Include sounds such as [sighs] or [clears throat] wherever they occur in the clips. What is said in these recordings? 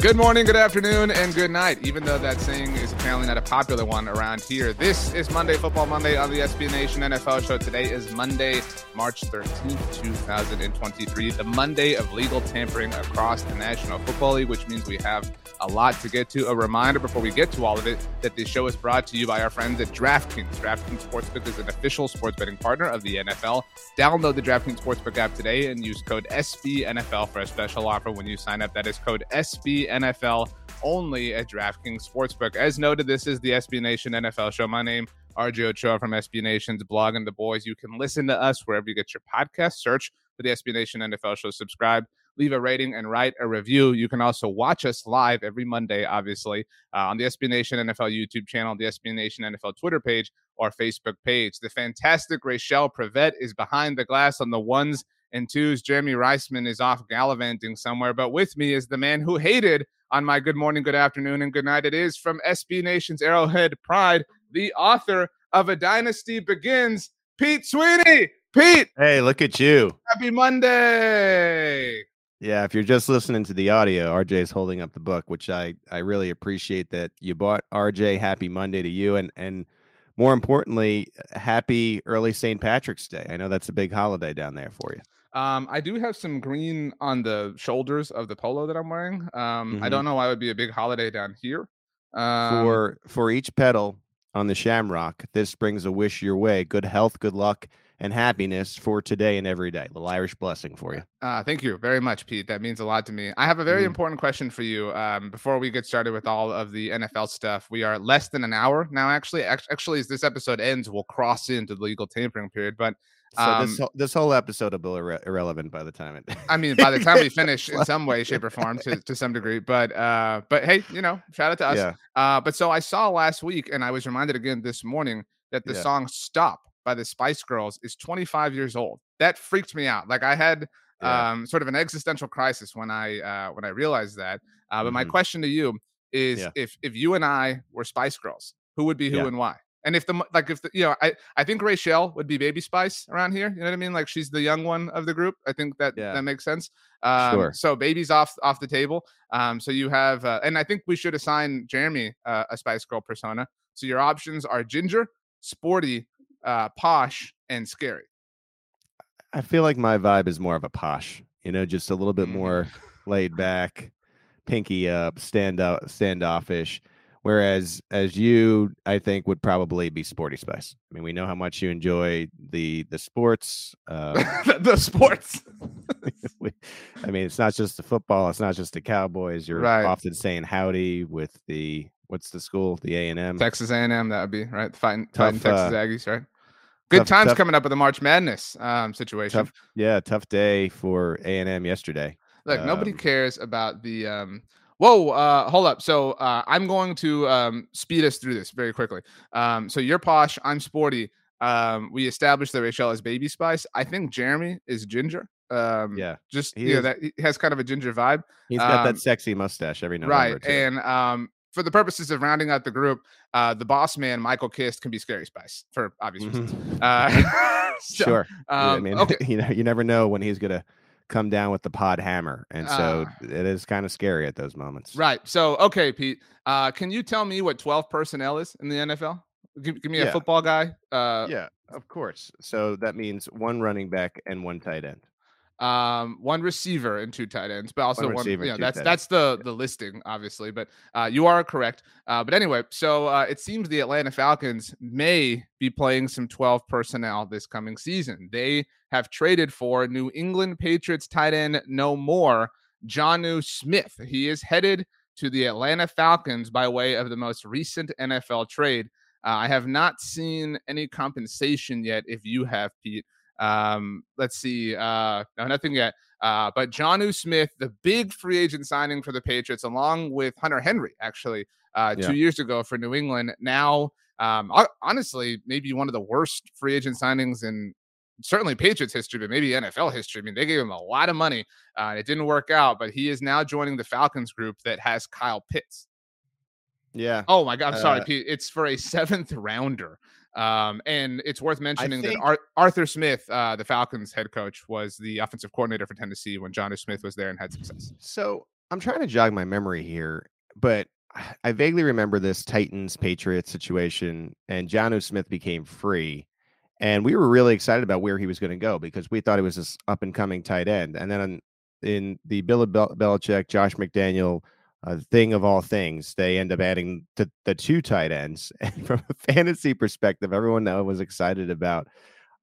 Good morning, good afternoon, and good night. Even though that saying is apparently not a popular one around here, this is Monday Football Monday on the SB Nation NFL show. Today is Monday, March 13th, 2023, the Monday of legal tampering across the National Football League, which means we have a lot to get to. A reminder before we get to all of it that this show is brought to you by our friends at DraftKings. DraftKings Sportsbook is an official sports betting partner of the NFL. Download the DraftKings Sportsbook app today and use code SBNFL for a special offer when you sign up. That is code SBNFL only at DraftKings Sportsbook. As noted, this is the SB Nation NFL show. My name RJ Ochoa from SB Nation's Blogging the Boys. You can listen to us wherever you get your podcast. Search for the SB Nation NFL show. Subscribe leave a rating and write a review. You can also watch us live every Monday, obviously, uh, on the SB Nation NFL YouTube channel, the SB Nation NFL Twitter page, or Facebook page. The fantastic Rachel Prevet is behind the glass on the ones and twos. Jeremy Reisman is off gallivanting somewhere, but with me is the man who hated on my good morning, good afternoon, and good night. It is from SB Nation's Arrowhead Pride, the author of A Dynasty Begins, Pete Sweeney. Pete. Hey, look at you. Happy Monday. Yeah, if you're just listening to the audio, RJ is holding up the book, which I I really appreciate that you bought RJ. Happy Monday to you, and and more importantly, happy early St. Patrick's Day. I know that's a big holiday down there for you. Um, I do have some green on the shoulders of the polo that I'm wearing. Um, mm-hmm. I don't know why it would be a big holiday down here. Um, for for each petal on the shamrock, this brings a wish your way. Good health, good luck, and happiness for today and every day. Little Irish blessing for you. Uh, thank you very much, Pete. That means a lot to me. I have a very mm. important question for you. Um, before we get started with all of the NFL stuff, we are less than an hour now. Actually, actually, as this episode ends, we'll cross into the legal tampering period. But so um, this whole, this whole episode will be irre- irrelevant by the time it. [laughs] I mean, by the time we finish, in some way, shape, or [laughs] form, to, to some degree. But uh, but hey, you know, shout out to us. Yeah. Uh, but so I saw last week, and I was reminded again this morning that the yeah. song "Stop" by the Spice Girls is 25 years old. That freaked me out. Like I had yeah. um, sort of an existential crisis when I uh, when I realized that. Uh, but mm-hmm. my question to you is, if if you and I were Spice Girls, who would be who and why? And if the like if the you know I I think Rachel would be Baby Spice around here. You know what I mean? Like she's the young one of the group. I think that yeah. that makes sense. Um, sure. So baby's off off the table. Um, so you have uh, and I think we should assign Jeremy uh, a Spice Girl persona. So your options are Ginger, Sporty, uh, posh and scary. I feel like my vibe is more of a posh, you know, just a little bit more mm-hmm. laid back, pinky up, stand up, standoffish. Whereas as you, I think would probably be sporty spice. I mean, we know how much you enjoy the the sports. [laughs] Uh, the sports. [laughs] I mean, it's not just the football. It's not just the Cowboys. You're right. often saying howdy with the what's the school? The A and M, Texas A and M. That would be right. Fighting, fighting Texas uh, Aggies, right? Good tough, times tough, coming up with the March Madness um, situation. Tough, yeah, tough day for A and M yesterday. Look, um, nobody cares about the. Um, whoa, uh, hold up. So uh, I'm going to um, speed us through this very quickly. Um, so you're posh, I'm sporty. Um, we established that Rachel is baby spice. I think Jeremy is ginger. Um, yeah, just you know that he has kind of a ginger vibe. He's got that sexy mustache every November. Right, and um, for the purposes of rounding out the group, uh, the boss man Michael Kist can be Scary Spice for obvious mm-hmm. reasons. Uh, [laughs] so, sure. Um, I um, mean, okay. [laughs] you know, you never know when he's gonna come down with the pod hammer, and so uh, it is kind of scary at those moments. Right. So, okay, Pete, uh, can you tell me what twelve personnel is in the NFL? Give, give me a football guy. Uh, yeah, of course. So that means one running back and one tight end. Um, one receiver and two tight ends, but also one. one you know, that's that's the the listing, obviously. But uh, you are correct. Uh, but anyway, so uh, it seems the Atlanta Falcons may be playing some 12 personnel this coming season. They have traded for New England Patriots tight end no more, Jonnu Smith. He is headed to the Atlanta Falcons by way of the most recent NFL trade. Uh, I have not seen any compensation yet. If you have, Pete. Um, let's see. Uh, no, nothing yet. Uh, but Jonnu Smith, the big free agent signing for the Patriots, along with Hunter Henry, actually, uh, yeah. two years ago for New England. Now, um, honestly, maybe one of the worst free agent signings in certainly Patriots history, but maybe NFL history. I mean, they gave him a lot of money. Uh, and it didn't work out, but he is now joining the Falcons group that has Kyle Pitts. Yeah. Oh my God. I'm sorry, uh, Pete. It's for a seventh rounder. Um, and it's worth mentioning think, that Ar- Arthur Smith, uh, the Falcons head coach, was the offensive coordinator for Tennessee when Jonnu Smith was there and had success. So I'm trying to jog my memory here, but I vaguely remember this Titans Patriots situation, and Jonnu Smith became free. And we were really excited about where he was going to go because we thought he was this up and coming tight end. And then in the Bill Bel- Belichick, Josh McDaniel a thing of all things, they end up adding the, the two tight ends. [laughs] And from a fantasy perspective, everyone that was excited about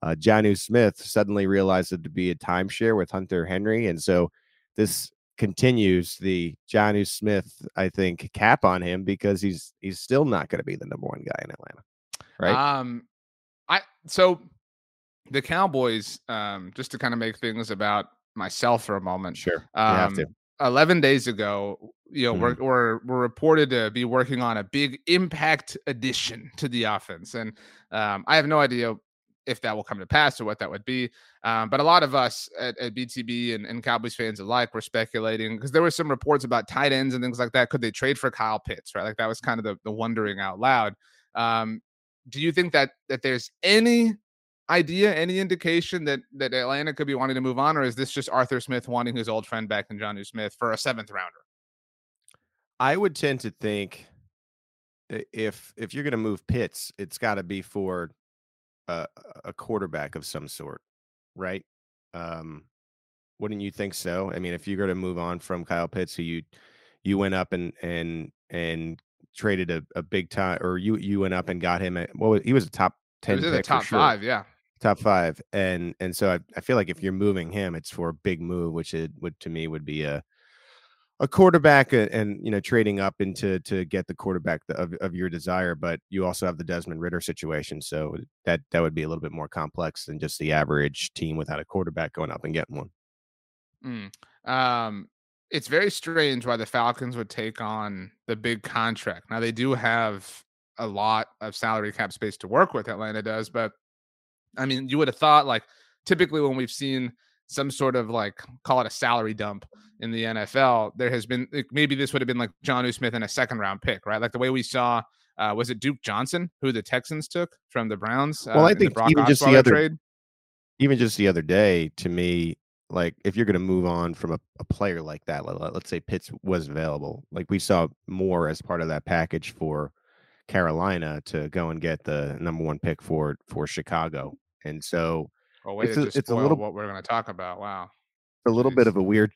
uh, Jonnu Smith suddenly realized it to be a timeshare with Hunter Henry. And so this continues the Jonnu Smith, I think, cap on him because he's he's still not going to be the number one guy in Atlanta. Right. Um I so the Cowboys, um, just to kind of make things about myself for a moment. Sure. Um, you have to. 11 days ago, you know, mm-hmm. we're, we're, we're reported to be working on a big impact addition to the offense. And um, I have no idea if that will come to pass or what that would be. Um, but a lot of us at, at BTB and, and, Cowboys fans alike were speculating because there were some reports about tight ends and things like that. Could they trade for Kyle Pitts? Right, like that was kind of the, the wondering out loud. Um, do you think that that there's any idea, any indication that that Atlanta could be wanting to move on, or is this just Arthur Smith wanting his old friend back in Jonnu Smith for a seventh rounder? I would tend to think if if you're going to move Pitts, it's got to be for a, a, quarterback of some sort, right? Um, wouldn't you think so? I mean, if you're going to move on from Kyle Pitts, who you you went up and and and traded a, a big time, or you you went up and got him at well, he was a top ten. He was in the top sure. five, yeah top five and and so I, I feel like if you're moving him it's for a big move which it would to me would be a a quarterback and, and you know trading up into to get the quarterback of, of your desire but you also have the desmond ridder situation so that that would be a little bit more complex than just the average team without a quarterback going up and getting one mm. um it's very strange why the falcons would take on the big contract now they do have a lot of salary cap space to work with atlanta does but I mean, you would have thought like typically when we've seen some sort of like call it a salary dump in the NFL, there has been like, maybe this would have been like Jonnu Smith in a second round pick, right? Like the way we saw uh, was it Duke Johnson who the Texans took from the Browns? Uh, well, I think even just the other trade? even just the other day, to me, like if you're going to move on from a, a player like that, let, us say Pitts was available, like we saw more as part of that package for Carolina to go and get the number one pick for for Chicago. And so oh, wait, it's, a, it's a little what we're going to talk about. Wow, a little bit of a weird.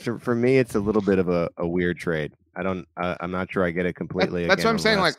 For me, it's a little bit of a, a weird trade. I don't. I, am not sure I get it completely. That, that's what I'm saying. Like,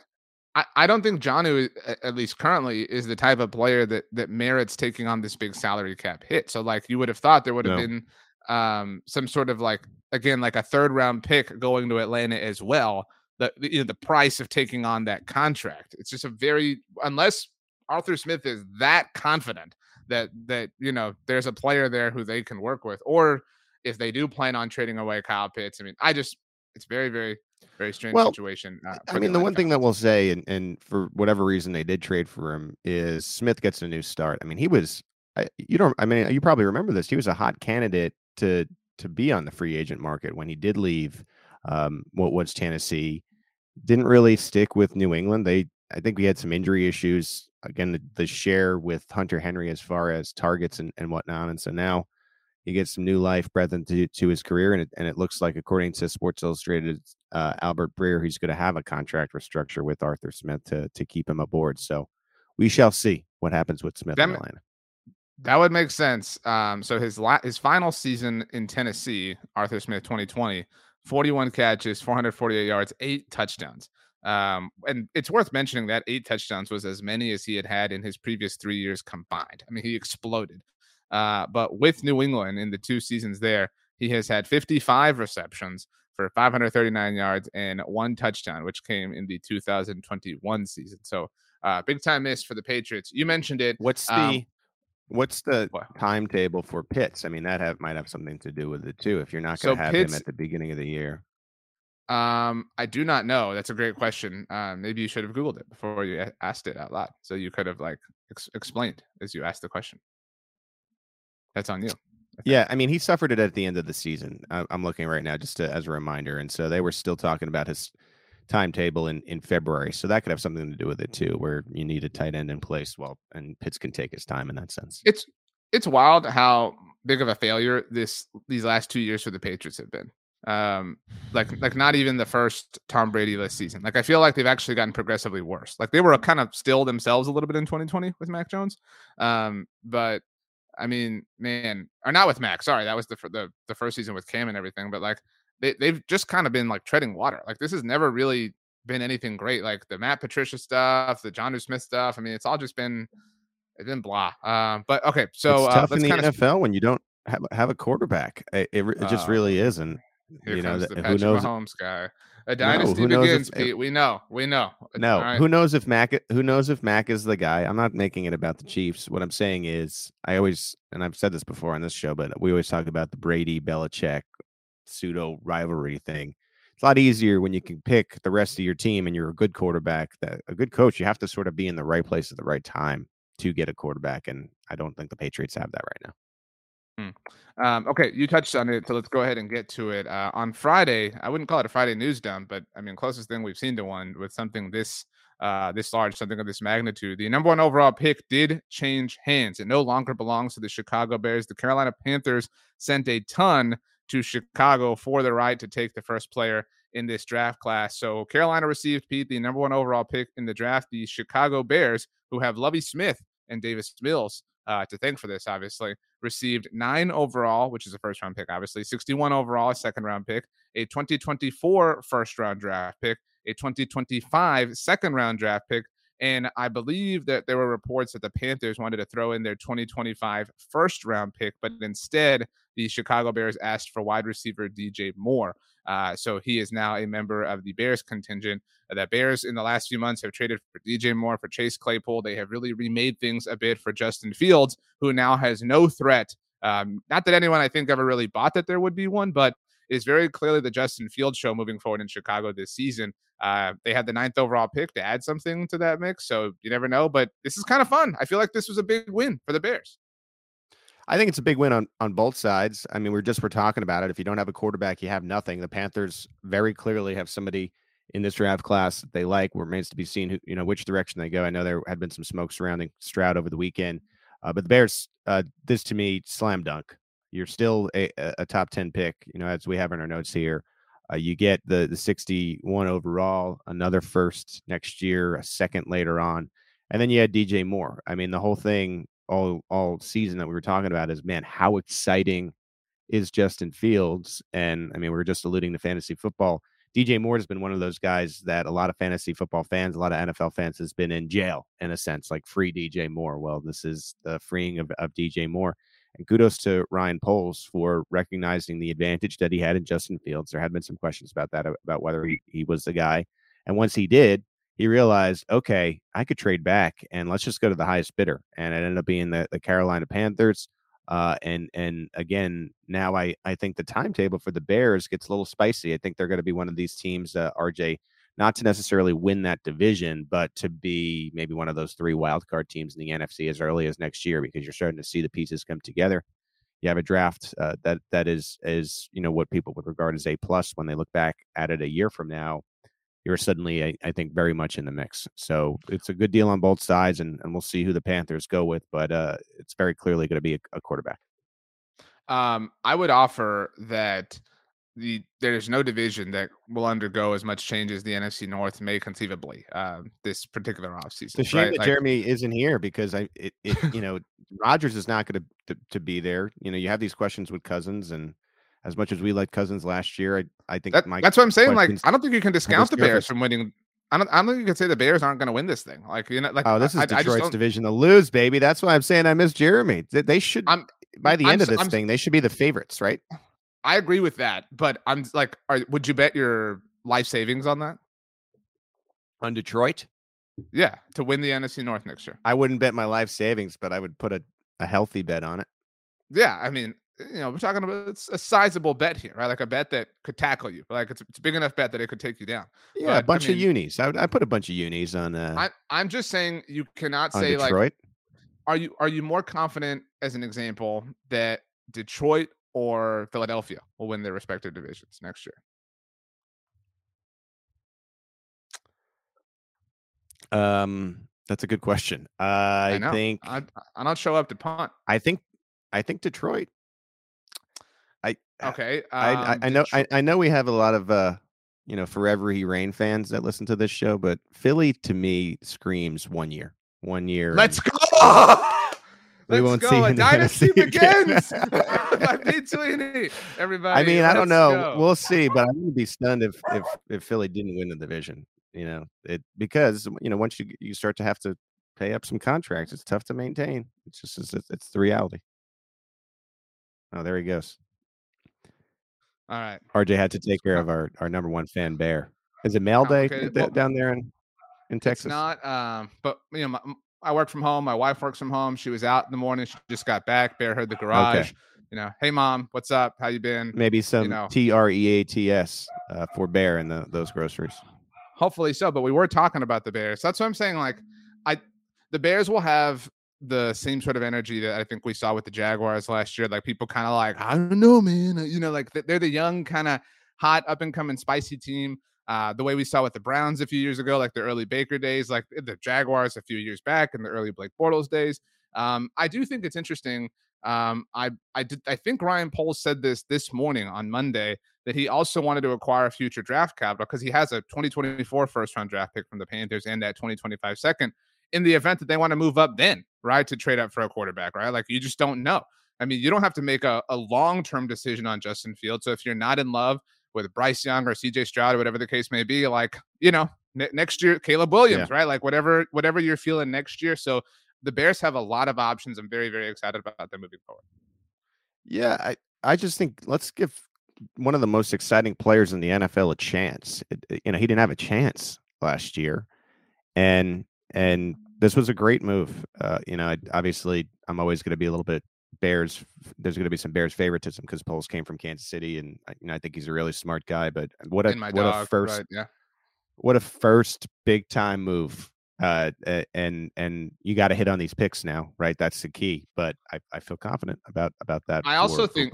I, I don't think Jonnu, at least currently, is the type of player that that merits taking on this big salary cap hit. So, like, you would have thought there would have no. been um some sort of like again like a third round pick going to Atlanta as well the you know, the price of taking on that contract. It's just a very unless Arthur Smith is that confident that that you know there's a player there who they can work with, or if they do plan on trading away Kyle Pitts. I mean, I just it's very very very strange well, situation. Uh, I mean, the, one thing that we'll say, and, and for whatever reason they did trade for him, is Smith gets a new start. I mean, he was, you don't, I mean, you probably remember this. He was a hot candidate to to be on the free agent market when he did leave um, what was Tennessee didn't really stick with New England. They, I think we had some injury issues. Again, the, the share with Hunter Henry as far as targets and, and whatnot. And so now he gets some new life breath into to his career. And it, and it looks like, according to Sports Illustrated, uh, Albert Breer, he's going to have a contract restructure with Arthur Smith to, to keep him aboard. So we shall see what happens with Smith that, Atlanta. That would make sense. Um, so his la- his final season in Tennessee, Arthur Smith 2020, 41 catches, 448 yards, eight touchdowns. Um, and it's worth mentioning that eight touchdowns was as many as he had had in his previous three years combined. I mean, he exploded. Uh, but with New England in the two seasons there, he has had 55 receptions for 539 yards and one touchdown, which came in the 2021 season. So, uh, big time miss for the Patriots. You mentioned it. What's the um, what's the what? timetable for Pitts? I mean, that have, might have something to do with it too. If you're not going to so have Pitts, him at the beginning of the year, um, I do not know. That's a great question. Uh, maybe you should have googled it before you asked it out loud, so you could have like ex- explained as you asked the question. That's on you. Yeah, I mean, he suffered it at the end of the season. I'm looking right now just to, as a reminder, and so they were still talking about his timetable in in February. So that could have something to do with it too, where you need a tight end in place. Well, and Pitts can take his time in that sense. It's it's wild how big of a failure this these last two years for the Patriots have been. Um, like like not even the first Tom Brady less season. Like I feel like they've actually gotten progressively worse. Like they were kind of still themselves a little bit in 2020 with Mac Jones. Um, but I mean, man, or not with Mac. Sorry, that was the the the first season with Cam and everything. But like they they've just kind of been like treading water. Like this has never really been anything great. Like the Matt Patricia stuff, the Jonnu Smith stuff. I mean, it's all just been it's been blah. Um, but okay, so it's uh, tough in the NFL when you don't have, have a quarterback. It, it, it just uh, really is, and you know, the who knows? Mahomes guy. A dynasty no, begins, if, Pete. We know. We know. No, right. who knows if Mac? Who knows if Mac is the guy? I'm not making it about the Chiefs. What I'm saying is, I always, and I've said this before on this show, but we always talk about the Brady Belichick pseudo rivalry thing. It's a lot easier when you can pick the rest of your team and you're a good quarterback. That a good coach, you have to sort of be in the right place at the right time to get a quarterback, and I don't think the Patriots have that right now. Hmm. Um, okay, you touched on it, so let's go ahead and get to it. Uh, on Friday, I wouldn't call it a Friday news dump, but I mean, closest thing we've seen to one with something this uh, this large, something of this magnitude. The number one overall pick did change hands. It no longer belongs to the Chicago Bears. The Carolina Panthers sent a ton to Chicago for the right to take the first player in this draft class. So Carolina received Pete, the number one overall pick in the draft. The Chicago Bears, who have Lovie Smith and Davis Mills uh, to thank for this, obviously, received nine overall, which is a first round pick, obviously, 61 overall, a second round pick, a 2024 first round draft pick, a 2025 second round draft pick. And I believe that there were reports that the Panthers wanted to throw in their 2025 first round pick, but instead, the Chicago Bears asked for wide receiver DJ Moore. Uh, so he is now a member of the Bears contingent. Uh, the Bears in the last few months have traded for DJ Moore, for Chase Claypool. They have really remade things a bit for Justin Fields, who now has no threat. Um, not that anyone I think ever really bought that there would be one, but is very clearly the Justin Fields show moving forward in Chicago this season. Uh, they had the ninth overall pick to add something to that mix, so you never know. But this is kind of fun. I feel like this was a big win for the Bears. I think it's a big win on on both sides. I mean, we're just we're talking about it. If you don't have a quarterback, you have nothing. The Panthers very clearly have somebody in this draft class that they like. Remains to be seen who you know which direction they go. I know there had been some smoke surrounding Stroud over the weekend, uh, but the Bears, uh, this to me, slam dunk. You're still a, a top ten pick. You know, as we have in our notes here. Uh, you get the the 61 overall, another first next year, a second later on, and then you had DJ Moore. I mean, the whole thing all all season that we were talking about is man, how exciting is Justin Fields? And I mean, we are just alluding to fantasy football. DJ Moore has been one of those guys that a lot of fantasy football fans, a lot of NFL fans has been in jail in a sense, like free DJ Moore. Well, this is the freeing of, of DJ Moore. And kudos to Ryan Poles for recognizing the advantage that he had in Justin Fields. There had been some questions about that, about whether he, he was the guy. And once he did, he realized, okay, I could trade back and let's just go to the highest bidder. And it ended up being the, the Carolina Panthers. Uh, and and again, now I, I think the timetable for the Bears gets a little spicy. I think they're going to be one of these teams, uh, RJ, not to necessarily win that division, but to be maybe one of those three wildcard teams in the NFC as early as next year because you're starting to see the pieces come together. You have a draft uh, that that is is you know what people would regard as a plus when they look back at it a year from now you're suddenly, I, I, think, very much in the mix. So it's a good deal on both sides, and, and we'll see who the Panthers go with. But uh, it's very clearly going to be a, a quarterback. Um, I would offer that the there's no division that will undergo as much change as the NFC North may conceivably uh, this particular offseason. It's a shame right? that like, Jeremy isn't here because I it, it you [laughs] know Rodgers is not going to to be there. You know, you have these questions with Cousins, and as much as we liked Cousins last year, I I think that, that's what I'm saying. Like, I don't think you can discount the Bears from winning. I don't. I don't think you can say the Bears aren't going to win this thing. Like you know, like oh, this is I, Detroit's division to lose, baby. That's why I'm saying I miss Jeremy. They should. I'm, by the I'm, end of this I'm, thing, they should be the favorites, right? I agree with that, but I'm like, are, would you bet your life savings on that? On Detroit? Yeah, to win the NFC North next year. I wouldn't bet my life savings, but I would put a, a healthy bet on it. Yeah, I mean, you know, we're talking about it's a sizable bet here, right? Like a bet that could tackle you. Like it's, it's a big enough bet that it could take you down. Yeah, but, a bunch I mean, of unis. I, I put a bunch of unis on. Uh, I, I'm just saying you cannot say Detroit. like. Are you are you more confident, as an example, that Detroit or Philadelphia will win their respective divisions next year? Um, that's a good question. I, I think I I don't show up to punt. I think I think Detroit. I okay. Um, I, I, I know I, I know we have a lot of uh you know forever he rain fans that listen to this show, but Philly to me screams one year, one year. Let's and, go. [laughs] Let's won't go. [laughs] See a dynasty begins. [laughs] [laughs] Everybody. I mean, I don't know. Go. We'll see, but I wouldn't be stunned if if if Philly didn't win the division you know it because you know once you you start to have to pay up some contracts it's tough to maintain it's just it's, it's the reality oh there he goes all right rj had to take care of our our number one fan bear is it mail day well, down there in in texas it's not um but you know my, i work from home my wife works from home she was out in the morning she just got back bear heard the garage okay. You know hey mom what's up how you been maybe some you know, t-r-e-a-t-s uh, for bear in the, those groceries hopefully so. But we were talking about the Bears. That's what I'm saying. Like, I the Bears will have the same sort of energy that I think we saw with the Jaguars last year. Like people kind of like, I don't know, man. You know, like they're the young, kind of hot, up and coming, spicy team. Uh, the way we saw with the Browns a few years ago, like the early Baker days, like the Jaguars a few years back, and the early Blake Bortles days. Um, I do think it's interesting. Um, I I did I think Ryan Poles said this this morning on Monday that he also wanted to acquire future draft capital because he has a 2024 first round draft pick from the Panthers and that 2025 second in the event that they want to move up then, right? To trade up for a quarterback, right? Like you just don't know. I mean, you don't have to make a, a long term decision on Justin Fields. So if you're not in love with Bryce Young or CJ Stroud or whatever the case may be, like, you know, n- next year, Caleb Williams, yeah. right? Like whatever, whatever you're feeling next year. So the Bears have a lot of options. I'm very, very excited about them moving forward. Yeah, I, I just think let's give one of the most exciting players in the NFL a chance. It, you know, he didn't have a chance last year, and and this was a great move. Uh, you know, obviously, I'm always going to be a little bit Bears. There's going to be some Bears favoritism because Poles came from Kansas City, and you know, I think he's a really smart guy. But what a what dog, a first, right, yeah. what a first big time move. Uh, and and you got to hit on these picks now, right? That's the key. But I, I feel confident about about that. I for, also think.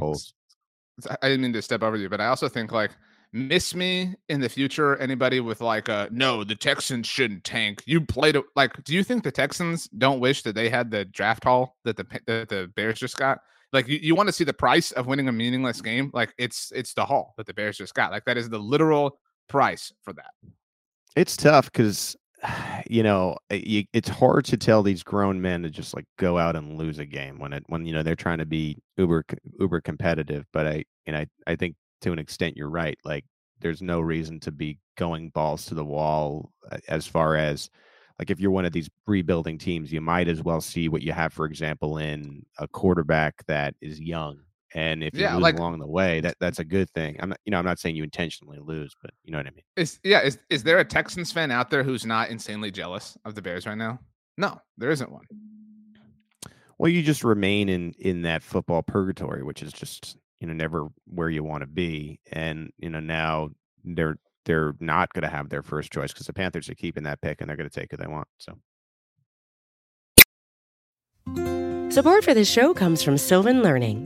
I didn't mean to step over you, but I also think like miss me in the future. Anybody with like a no, the Texans shouldn't tank. You played it like. Do you think the Texans don't wish that they had the draft haul that the that the Bears just got? Like you, you want to see the price of winning a meaningless game? Like it's it's the haul that the Bears just got. Like that is the literal price for that. It's tough because [sighs] you know it's hard to tell these grown men to just like go out and lose a game when it when you know they're trying to be uber uber competitive but i and i i think to an extent you're right like there's no reason to be going balls to the wall uh, as far as like if you're one of these rebuilding teams you might as well see what you have for example in a quarterback that is young and if you yeah, lose like, along the way, that that's a good thing. I'm not, you know, I'm not saying you intentionally lose, but you know what I mean. Is yeah, is is there a Texans fan out there who's not insanely jealous of the Bears right now? No, there isn't one. Well, you just remain in in that football purgatory, which is just you know never where you want to be, and you know now they're they're not going to have their first choice because the Panthers are keeping that pick and they're going to take who they want. So. Support for this show comes from Sylvan Learning.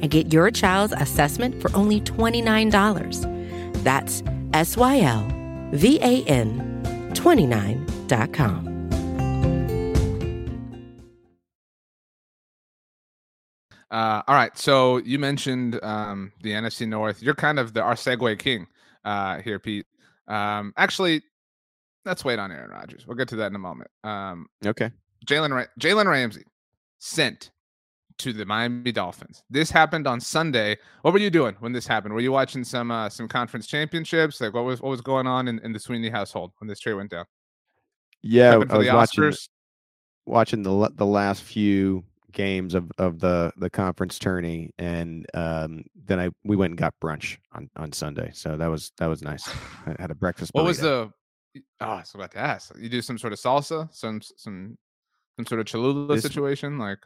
and get your child's assessment for only $29. That's S Y L V A N 29.com. Uh, all right. So you mentioned um, the NFC North. You're kind of the our segue king uh, here, Pete. Um, actually, let's wait on Aaron Rodgers. We'll get to that in a moment. Um, okay. Jalen Ra- Jalen Ramsey sent to the Miami Dolphins. This happened on Sunday. What were you doing when this happened? Were you watching some uh, some conference championships? Like what was what was going on in, in the Sweeney household when this trade went down? Yeah, I was watching watching the the last few games of, of the the conference tourney, and um, then I we went and got brunch on, on Sunday. So that was that was nice. I had a breakfast. What was the? Oh, I was about to ask. You do some sort of salsa, some some some sort of Cholula this, situation? Like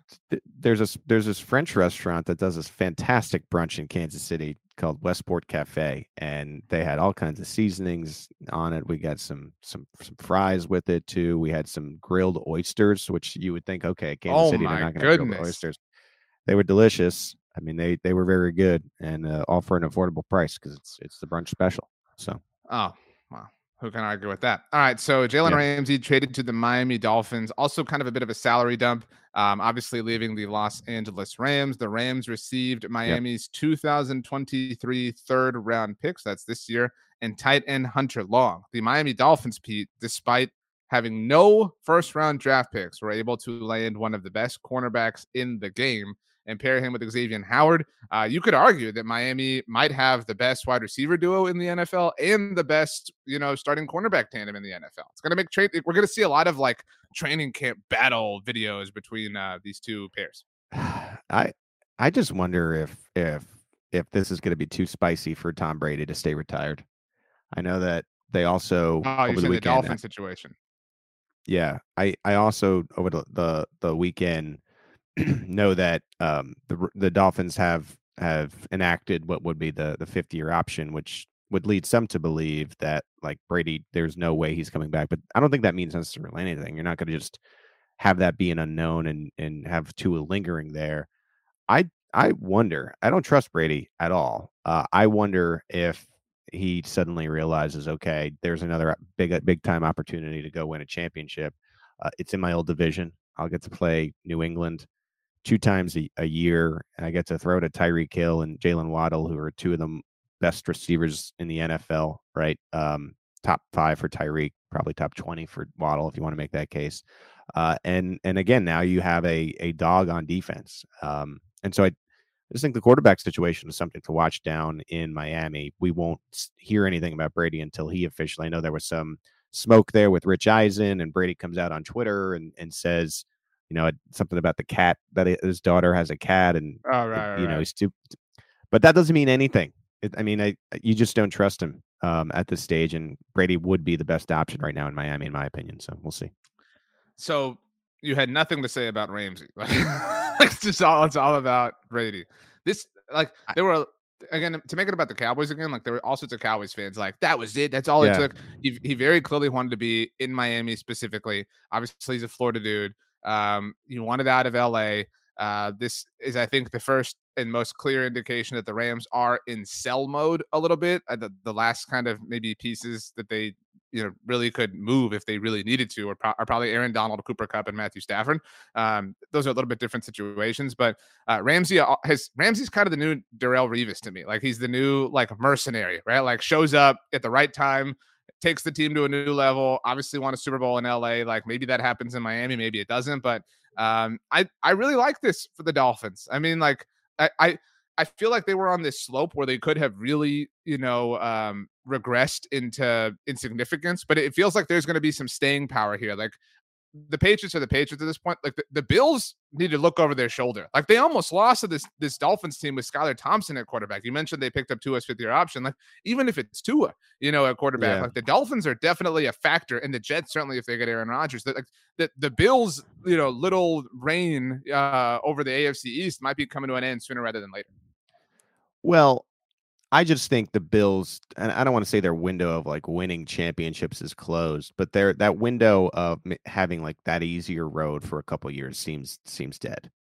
there's a there's this French restaurant that does this fantastic brunch in Kansas City called Westport Cafe, and they had all kinds of seasonings on it. We got some some some fries with it too. We had some grilled oysters, which you would think, okay, Kansas oh City, they're not going to grill oysters. They were delicious. I mean, they they were very good and uh, all for an affordable price because it's it's the brunch special. So, oh wow, who can argue with that? All right. So Jalen yeah. Ramsey traded to the Miami Dolphins. Also, kind of a bit of a salary dump. Um, obviously, leaving the Los Angeles Rams. The Rams received Miami's yep. 2023 third round picks. That's this year. And tight end Hunter Long. The Miami Dolphins, Pete, despite having no first round draft picks, were able to land one of the best cornerbacks in the game and pair him with Xavien Howard, uh, you could argue that Miami might have the best wide receiver duo in the NFL and the best, you know, starting cornerback tandem in the NFL. It's going to make trade. We're going to see a lot of like training camp battle videos between uh, these two pairs. [sighs] I I just wonder if if if this is going to be too spicy for Tom Brady to stay retired. I know that they also oh, over the, weekend, the Dolphin situation. Yeah, I I also over the the, the weekend [clears throat] know that um, the the Dolphins have have enacted what would be the the 50 year option, which would lead some to believe that like Brady, there's no way he's coming back. But I don't think that means necessarily anything. You're not going to just have that be an unknown and and have Tua lingering there. I I wonder. I don't trust Brady at all. Uh, I wonder if he suddenly realizes, okay, there's another big big time opportunity to go win a championship. Uh, it's in my old division. I'll get to play New England two times a, a year, and I get to throw to Tyreek Hill and Jalen Waddle, who are two of the best receivers in the NFL, right? Um, top five for Tyreek, probably top twenty for Waddle, if you want to make that case. Uh, and and again, now you have a a dog on defense, um, and so I just think the quarterback situation is something to watch down in Miami. We won't hear anything about Brady until he officially. I know there was some smoke there with Rich Eisen, and Brady comes out on Twitter and and says you know, something about the cat that his daughter has a cat, and oh, right, you right. know, he's too. But that doesn't mean anything. It, I mean, I you just don't trust him um, at this stage, and Brady would be the best option right now in Miami, in my opinion. So we'll see. So you had nothing to say about Ramsey. [laughs] it's just all it's all about Brady. This like there were again to make it about the Cowboys again. Like there were all sorts of Cowboys fans like that was it. That's all yeah. it took. He, he very clearly wanted to be in Miami specifically. Obviously, he's a Florida dude. Um, he wanted out of LA. Uh, this is, I think, the first and most clear indication that the Rams are in sell mode a little bit. Uh, the, the last kind of maybe pieces that they you know really could move if they really needed to are, pro- are probably Aaron Donald, Cooper Kupp, and Matthew Stafford. Um, those are a little bit different situations, but uh, Ramsey has Ramsey's kind of the new Darrelle Revis to me. Like he's the new like mercenary, right? Like shows up at the right time takes the team to a new level. Obviously, won a Super Bowl in LA. Like maybe that happens in Miami, maybe it doesn't. But um, I I really like this for the Dolphins. I mean, like I, I I feel like they were on this slope where they could have really, you know, um, regressed into insignificance. But it feels like there's going to be some staying power here. Like the Patriots are the Patriots at this point. Like the, the Bills need to look over their shoulder. Like they almost lost to this this Dolphins team with Skylar Thompson at quarterback. You mentioned they picked up Tua's fifth year option. Like even if it's Tua, you know, at quarterback, yeah. like the Dolphins are definitely a factor, and the Jets certainly if they get Aaron Rodgers. Like the the Bills, you know, little reign uh, over the AFC East might be coming to an end sooner rather than later. Well, I just think the Bills, and I don't want to say their window of like winning championships is closed, but their that window of having like that easier road for a couple years seems seems dead.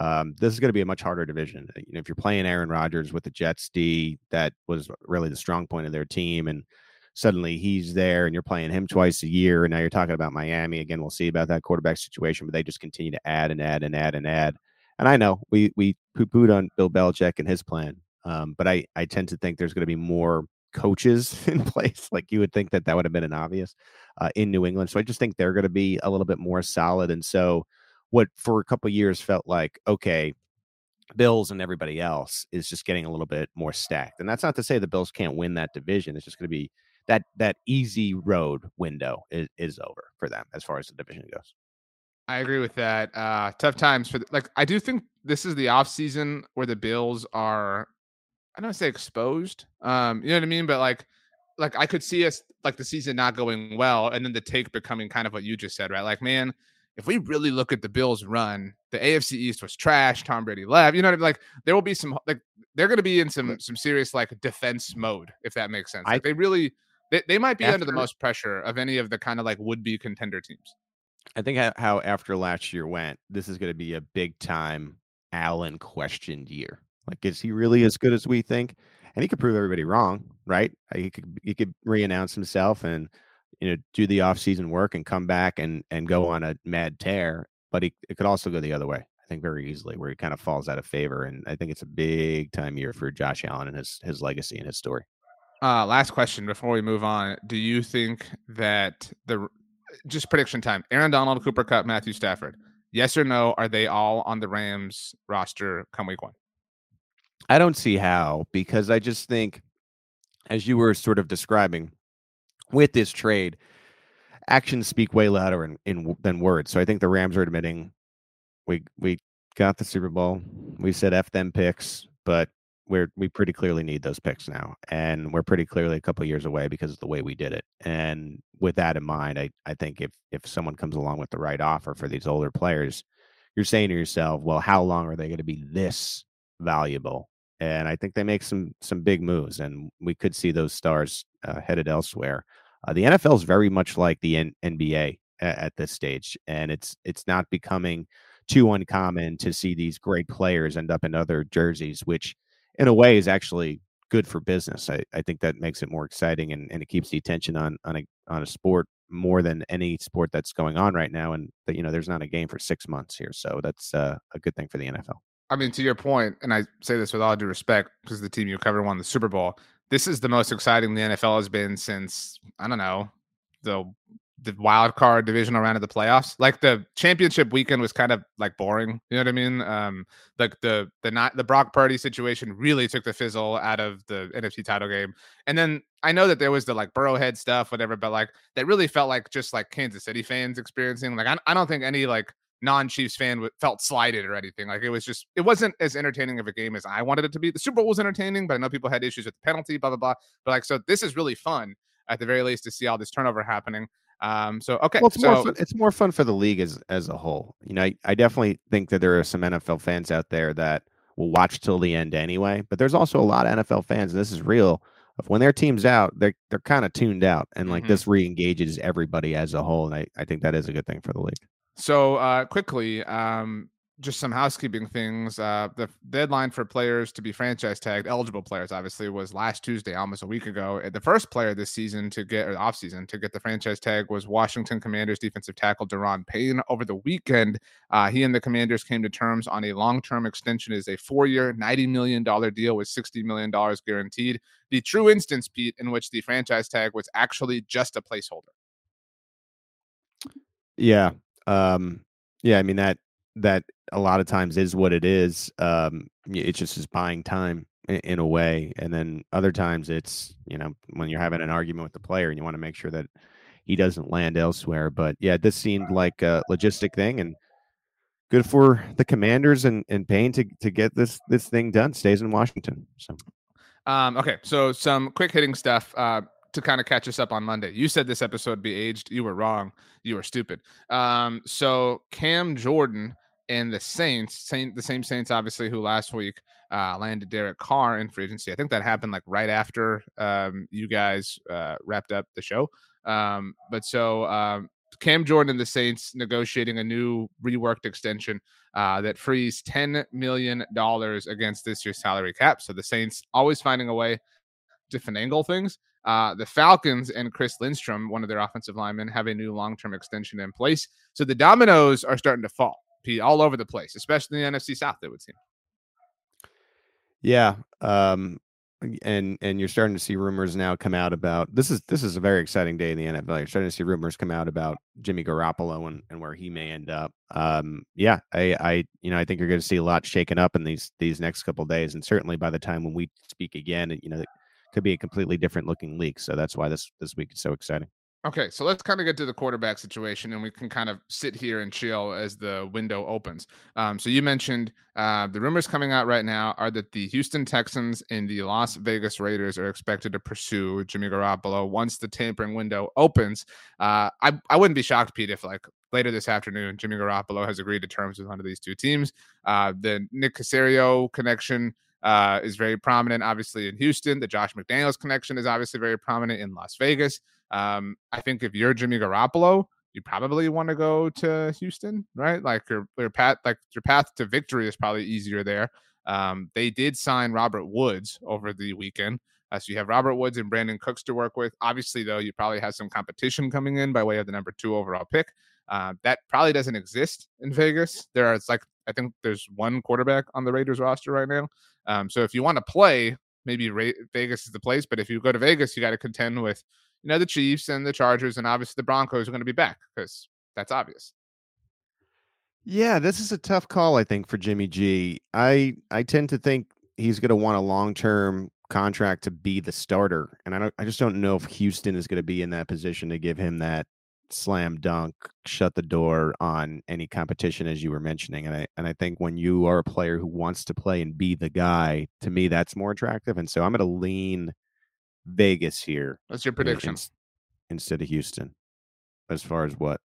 Um, this is going to be a much harder division. You know, if you're playing Aaron Rodgers with the Jets D, that was really the strong point of their team, and suddenly he's there, and you're playing him twice a year, and now you're talking about Miami again. We'll see about that quarterback situation, but they just continue to add and add and add and add. And I know we we poo pooed on Bill Belichick and his plan, um, but I, I tend to think there's going to be more coaches [laughs] in place. Like you would think that that would have been an obvious uh, in New England. So I just think they're going to be a little bit more solid. And so what for a couple years felt like, okay, Bills and everybody else is just getting a little bit more stacked. And that's not to say the Bills can't win that division. It's just going to be that that easy road window is, is over for them as far as the division goes. I agree with that. Uh, tough times for the, like I do think this is the off season where the Bills are I don't say exposed. Um, you know what I mean? But like, like I could see us like the season not going well, and then the take becoming kind of what you just said, right? Like, man, if we really look at the Bills' run, the AFC East was trash. Tom Brady left. You know what I mean? Like, there will be some like they're going to be in some some serious like defense mode, if that makes sense. Like, I, they really they, they might be after, under the most pressure of any of the kind of like would be contender teams. I think how after last year went, this is going to be a big time Allen questioned year. Like, is he really as good as we think? And he could prove everybody wrong, right? Uh, he could he could reannounce himself and you know do the offseason work and come back and and go on a mad tear. But he it could also go the other way. I think very easily where he kind of falls out of favor. And I think it's a big time year for Josh Allen and his his legacy and his story. Uh, last question before we move on. Do you think that the just prediction time? Aaron Donald, Cooper Kupp, Matthew Stafford. Yes or no? Are they all on the Rams roster come week one? I don't see how because I just think, as you were sort of describing, with this trade, actions speak way louder in, in than words. So I think the Rams are admitting we we got the Super Bowl. We said f them picks, but we're we pretty clearly need those picks now, and we're pretty clearly a couple years away because of the way we did it. And with that in mind, I I think if if someone comes along with the right offer for these older players, you're saying to yourself, well, how long are they going to be this valuable and I think they make some some big moves, and we could see those stars uh, headed elsewhere. Uh, the NFL is very much like the N- NBA at, at this stage, and it's it's not becoming too uncommon to see these great players end up in other jerseys, which in a way is actually good for business. I, I think that makes it more exciting and, and it keeps the attention on on a on a sport more than any sport that's going on right now. And that you know, there's not a game for six months here, so that's uh, a good thing for the NFL. I mean, to your point, and I say this with all due respect because the team you covered won the Super Bowl. This is the most exciting the NFL has been since I don't know the the wild card divisional round of the playoffs. Like the championship weekend was kind of like boring. You know what I mean? Um, like the the not the Brock Purdy situation really took the fizzle out of the NFC title game. And then I know that there was the like Burrowhead stuff, whatever, but like that really felt like just like Kansas City fans experiencing. Like I, I don't think any like non-Chiefs fan felt slighted or anything. Like it was just it wasn't as entertaining of a game as I wanted it to be. The Super Bowl was entertaining, but I know people had issues with the penalty, blah blah blah. But like so, this is really fun at the very least to see all this turnover happening. Um, so okay, well, it's so, more fun, it's more fun for the league as as a whole. You know, I, I definitely think that there are some NFL fans out there that will watch till the end anyway. But there's also a lot of NFL fans, and this is real. Of when their team's out, they're they're kind of tuned out, and like mm-hmm. this re-engages everybody as a whole, and I, I think that is a good thing for the league. So uh, quickly, um, just some housekeeping things. Uh, the deadline for players to be franchise tagged, eligible players, obviously, was last Tuesday, almost a week ago. The first player this season to get, or off season to get the franchise tag was Washington Commanders defensive tackle Daron Payne. Over the weekend, uh, he and the Commanders came to terms on a long term extension. Is a four year, $90 million deal with $60 million guaranteed. The true instance, Pete, in which the franchise tag was actually just a placeholder. Yeah, um, yeah, I mean that that a lot of times is what it is. Um, it's just is buying time in, in, a way, and then other times it's you know when you're having an argument with the player and you want to make sure that he doesn't land elsewhere. But yeah, this seemed like a logistic thing and good for the commanders and, and Payne to, to get this this thing done. Stays in Washington. So um, okay, so some quick hitting stuff. Uh, to kind of catch us up on Monday. You said this episode be aged. You were wrong. You were stupid. Um, so Cam Jordan and the Saints, Saint, the same Saints, obviously, who last week uh, landed Derek Carr in free agency. I think that happened like right after um, you guys uh, wrapped up the show. Um, but so um, Cam Jordan and the Saints negotiating a new reworked extension uh, that frees $10 million against this year's salary cap. So the Saints always finding a way to finagle things. Uh, the Falcons and Chris Lindstrom, one of their offensive linemen, have a new long term extension in place. So the dominoes are starting to fall all over the place, especially in the NFC South, it would seem. Yeah. Um, and and you're starting to see rumors now come out about this is this is a very exciting day in the NFL. You're starting to see rumors come out about Jimmy Garoppolo and, and where he may end up. Um, yeah, I I you know I think you're going to see a lot shaken up in these these next couple days, and certainly by the time when we speak again, you know, could be a completely different looking league. So that's why this this week is so exciting. Okay, so let's kind of get to the quarterback situation, and we can kind of sit here and chill as the window opens. Um, so you mentioned uh, the rumors coming out right now are that the Houston Texans and the Las Vegas Raiders are expected to pursue Jimmy Garoppolo once the tampering window opens. Uh, I I wouldn't be shocked, Pete, if like later this afternoon Jimmy Garoppolo has agreed to terms with one of these two teams. Uh, the Nick Caserio connection uh, is very prominent, obviously in Houston. The Josh McDaniels connection is obviously very prominent in Las Vegas. Um, I think if you're Jimmy Garoppolo, you probably want to go to Houston, right? Like your your path, like your path to victory is probably easier there. Um, they did sign Robert Woods over the weekend. Uh, so you have Robert Woods and Brandin Cooks to work with. Obviously, though, you probably have some competition coming in by way of the number two overall pick. Uh, that probably doesn't exist in Vegas. There are like I think there's one quarterback on the Raiders roster right now. Um, so if you want to play, maybe Ra- Vegas is the place. But if you go to Vegas, you got to contend with you know the Chiefs and the Chargers, and obviously the Broncos are going to be back because that's obvious. Yeah, this is a tough call, I think, for Jimmy G. I I tend to think he's going to want a long term contract to be the starter, and I don't. I just don't know if Houston is going to be in that position to give him that slam dunk, shut the door on any competition, as you were mentioning. And I and I think when you are a player who wants to play and be the guy, to me, that's more attractive. And so I'm going to lean Vegas here. What's your prediction? instead of Houston, as far as what?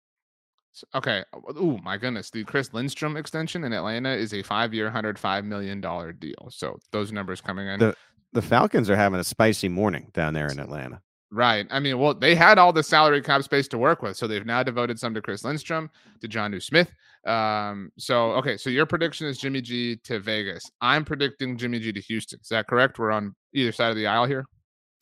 Okay. Oh my goodness. The Chris Lindstrom extension in Atlanta is a five-year, hundred five million dollar deal. So those numbers coming in. The the Falcons are having a spicy morning down there in Atlanta. Right. I mean, well, they had all the salary cap space to work with, so they've now devoted some to Chris Lindstrom, to Jonnu Smith. Um, so okay, so your prediction is Jimmy G to Vegas. I'm predicting Jimmy G to Houston. Is that correct? We're on either side of the aisle here.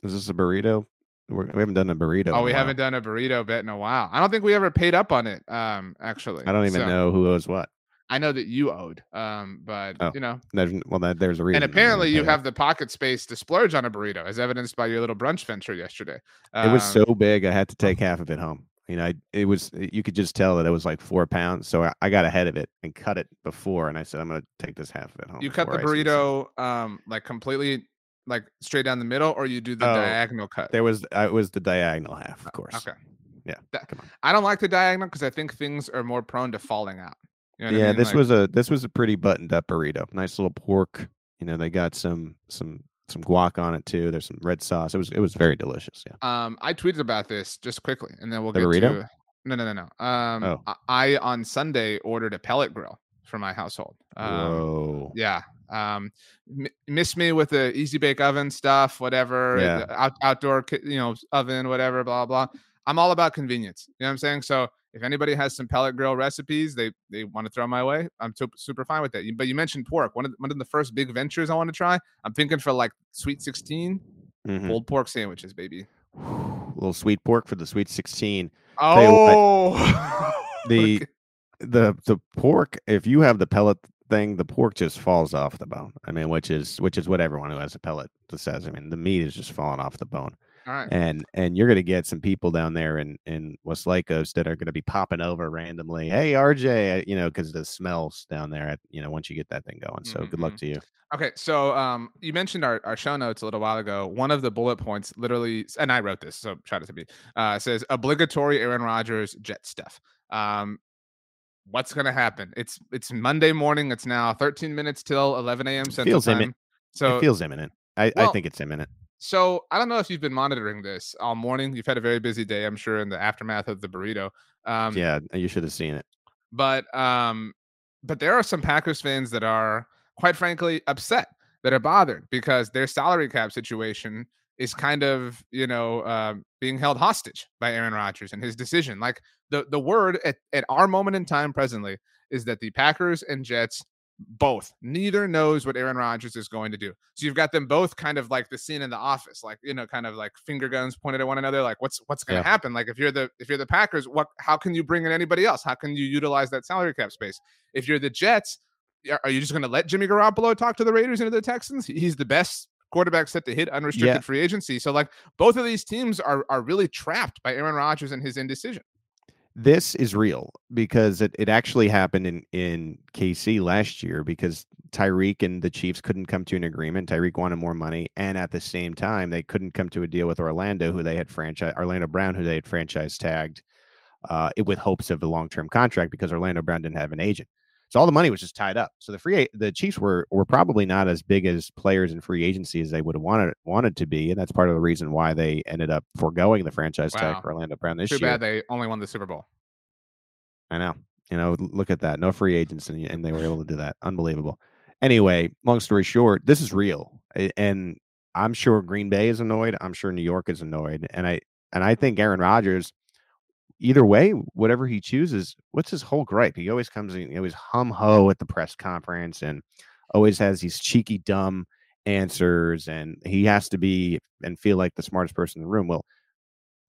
Is this a burrito? We're, we have not done a burrito. Oh, we haven't done a burrito bet in a while. I don't think we ever paid up on it. Um, actually, I don't even so, know who owes what. I know that you owed, um, but oh, you know, there's, well, that, there's a reason. And apparently, you have the pocket space to splurge on a burrito, as evidenced by your little brunch venture yesterday. Um, it was so um, big, I had to take half of it home. You know, I, it was you could just tell that it was like four pounds. So I, I, got ahead of it and cut it before, and I said I'm going to take this half of it home. You cut the burrito, um, like completely like straight down the middle, or you do the oh, diagonal cut? There was uh, it was the diagonal half, of course. Okay. Yeah. That, I don't like the diagonal because I think things are more prone to falling out. You know yeah, I mean? this like, was a this was a pretty buttoned up burrito. Nice little pork. You know, they got some some some guac on it too. There's some red sauce. It was it was very delicious. Yeah. Um, I tweeted about this just quickly, and then we'll the get burrito? to. No, no, no, no. Um, oh. I on Sunday ordered a pellet grill for my household. Um, Whoa. Yeah, um, m- miss me with the easy bake oven stuff, whatever, yeah. out- outdoor, you know, oven, whatever, blah, blah. I'm all about convenience. You know what I'm saying? So if anybody has some pellet grill recipes they they want to throw my way, I'm t- super fine with that. But you mentioned pork. One of the, one of the first big ventures I want to try. I'm thinking for like sweet 16, mm-hmm. pulled pork sandwiches, baby. A little sweet pork for the sweet 16. Oh, what, [laughs] the the the pork. If you have the pellet thing, the pork just falls off the bone. I mean, which is which is what everyone who has a pellet says. I mean, the meat is just falling off the bone. All right. And and you're gonna get some people down there in in West Lykos that are gonna be popping over randomly. Hey, RJ, you know, because the smells down there. At, you know, once you get that thing going. So mm-hmm. good luck mm-hmm. to you. Okay, so um, you mentioned our, our show notes a little while ago. One of the bullet points, literally, and I wrote this, so shout out to me. Uh, says obligatory Aaron Rodgers jet stuff. Um, what's gonna happen? It's it's Monday morning. It's now 13 minutes till 11 a.m. Central feels time. Imminent. So it feels imminent. I, well, I think it's imminent. So I don't know if you've been monitoring this all morning. You've had a very busy day, I'm sure, in the aftermath of the burrito. Um, yeah, you should have seen it. But um, but there are some Packers fans that are quite frankly upset that are bothered because their salary cap situation is kind of you know uh, being held hostage by Aaron Rodgers and his decision. Like the the word at, at our moment in time presently is that the Packers and Jets both neither knows what Aaron Rodgers is going to do. So you've got them both kind of like the scene in the office, like you know, kind of like finger guns pointed at one another. Like what's what's going to yeah. happen? Like if you're the if you're the Packers, what how can you bring in anybody else? How can you utilize that salary cap space? If you're the Jets, are you just going to let Jimmy Garoppolo talk to the Raiders and the Texans? He's the best quarterback set to hit unrestricted yeah. free agency. So like both of these teams are are really trapped by Aaron Rodgers and his indecision. This is real because it, it actually happened in, in KC last year because Tyreek and the Chiefs couldn't come to an agreement. Tyreek wanted more money, and at the same time, they couldn't come to a deal with Orlando, who they had franchise Orlando Brown, who they had franchise tagged uh, with hopes of a long term contract because Orlando Brown didn't have an agent. So all the money was just tied up. So the free the Chiefs were were probably not as big as players in free agency as they would have wanted wanted to be, and that's part of the reason why they ended up foregoing the franchise wow. tag for Orlando Brown this Too year. Too bad they only won the Super Bowl. I know. You know, look at that. No free agents, and, and they were able to do that. Unbelievable. Anyway, long story short, this is real, and I'm sure Green Bay is annoyed. I'm sure New York is annoyed, and I and I think Aaron Rodgers either way, whatever he chooses, what's his whole gripe? He always comes in, he always hum ho at the press conference and always has these cheeky, dumb answers, and he has to be and feel like the smartest person in the room. Well,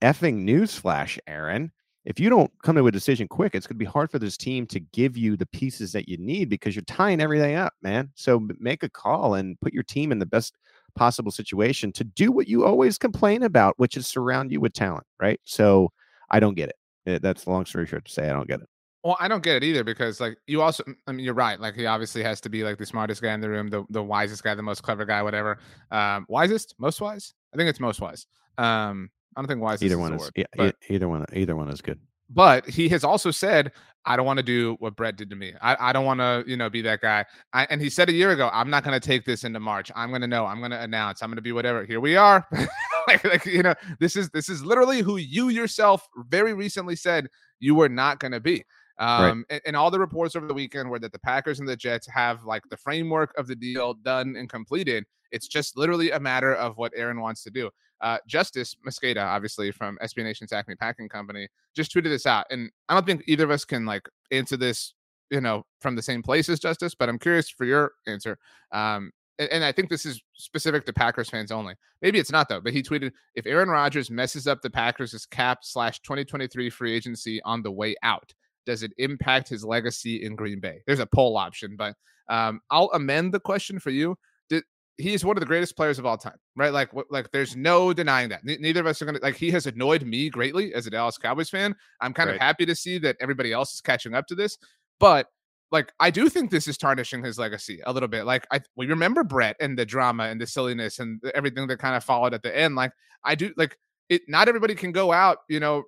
effing newsflash, Aaron. If you don't come to a decision quick, it's going to be hard for this team to give you the pieces that you need because you're tying everything up, man. So make a call and put your team in the best possible situation to do what you always complain about, which is surround you with talent, right? So I don't get it. It eh, that's a long story short to say I don't get it. Well, I don't get it either because like you also I mean you're right. Like he obviously has to be like the smartest guy in the room, the, the wisest guy, the most clever guy, whatever. Um wisest, most wise? I think it's most wise. Um I don't think wise either one is, word, yeah, either one either one is good. But he has also said, I don't want to do what Brett did to me. I, I don't want to, you know, be that guy. I, and he said a year ago, I'm not going to take this into March. I'm going to know. I'm going to announce. I'm going to be whatever. Here we are. [laughs] like, like, you know, this is this is literally who you yourself very recently said you were not going to be. Um, right. and, and, all the reports over the weekend were that the Packers and the Jets have like the framework of the deal done and completed. It's just literally a matter of what Aaron wants to do. Uh, Justis Mosqueda, obviously from SB Nation's Acme Packing Company, just tweeted this out, and I don't think either of us can like answer this, you know, from the same place as Justis, but I'm curious for your answer. Um, and, and I think this is specific to Packers fans only. Maybe it's not though. But he tweeted, "If Aaron Rodgers messes up the Packers' cap slash 2023 free agency on the way out, does it impact his legacy in Green Bay?" There's a poll option, but um, I'll amend the question for you. Did, he is one of the greatest players of all time, right? Like, like there's no denying that. Neither of us are gonna like. He has annoyed me greatly as a Dallas Cowboys fan. I'm kind right. of happy to see that everybody else is catching up to this, but like I do think this is tarnishing his legacy a little bit. Like I we remember Brett and the drama and the silliness and everything that kind of followed at the end. Like I do like it. Not everybody can go out, you know,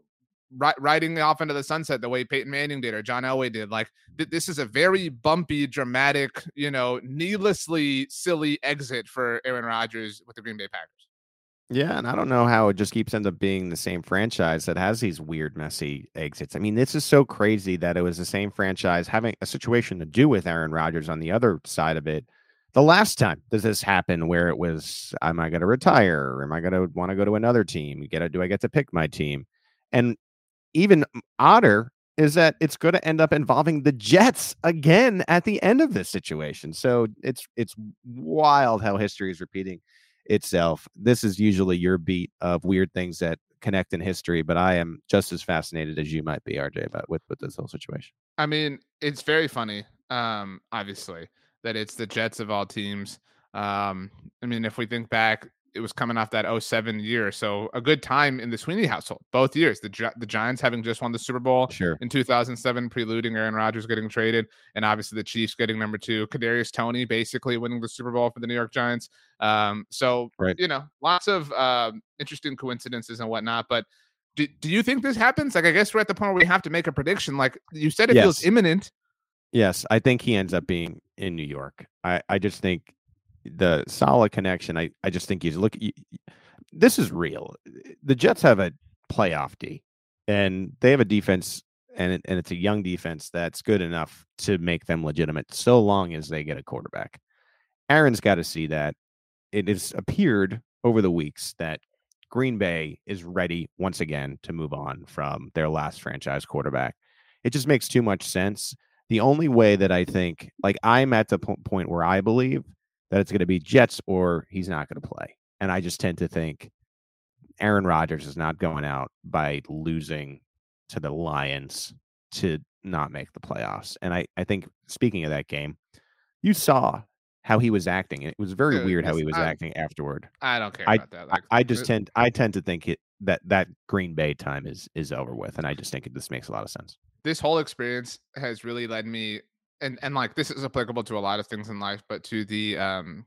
riding off into the sunset the way Peyton Manning did or John Elway did. Like th- this is a very bumpy, dramatic, you know, needlessly silly exit for Aaron Rodgers with the Green Bay Packers. Yeah, and I don't know how it just keeps end up being the same franchise that has these weird, messy exits. I mean, this is so crazy that it was the same franchise having a situation to do with Aaron Rodgers on the other side of it. The last time does this happen where it was, am I going to retire? Am I going to want to go to another team? Get a, do I get to pick my team? And even odder is that it's going to end up involving the Jets again at the end of this situation. So it's it's wild how history is repeating itself. This is usually your beat of weird things that connect in history, but I am just as fascinated as you might be, RJ, about with with this whole situation. I mean, it's very funny, um, obviously, that it's the Jets of all teams. Um, I mean, if we think back, it was coming off that 07 year. So a good time in the Sweeney household, both years. The the Giants having just won the Super Bowl Sure. in 2007, preluding Aaron Rodgers getting traded, and obviously the Chiefs getting number two. Kadarius Toney basically winning the Super Bowl for the New York Giants. Um, so Right. you know, lots of um, interesting coincidences and whatnot. But do, do you think this happens? Like, I guess we're at the point where we have to make a prediction. Like you said, it feels imminent. Yes, I think he ends up being in New York. I, I just think the solid connection. I, I just think he's look. y- y- This is real. The Jets have a playoff D, and they have a defense, and it, and it's a young defense that's good enough to make them legitimate, so long as they get a quarterback. Aaron's got to see that. It has appeared over the weeks that Green Bay is ready once again to move on from their last franchise quarterback. It just makes too much sense the only way that I think, like, I'm at the po- point where I believe that it's going to be Jets or he's not going to play. And I just tend to think Aaron Rodgers is not going out by losing to the Lions to not make the playoffs. And I, I think, speaking of that game, you saw how he was acting. It was very Dude, weird how he was I- acting afterward. I don't care I- about that. I, Like, I just it- tend, I tend to think it that that Green Bay time is is over with, and I just think it, this makes a lot of sense. this whole experience has really led me and and like this is applicable to a lot of things in life but to the um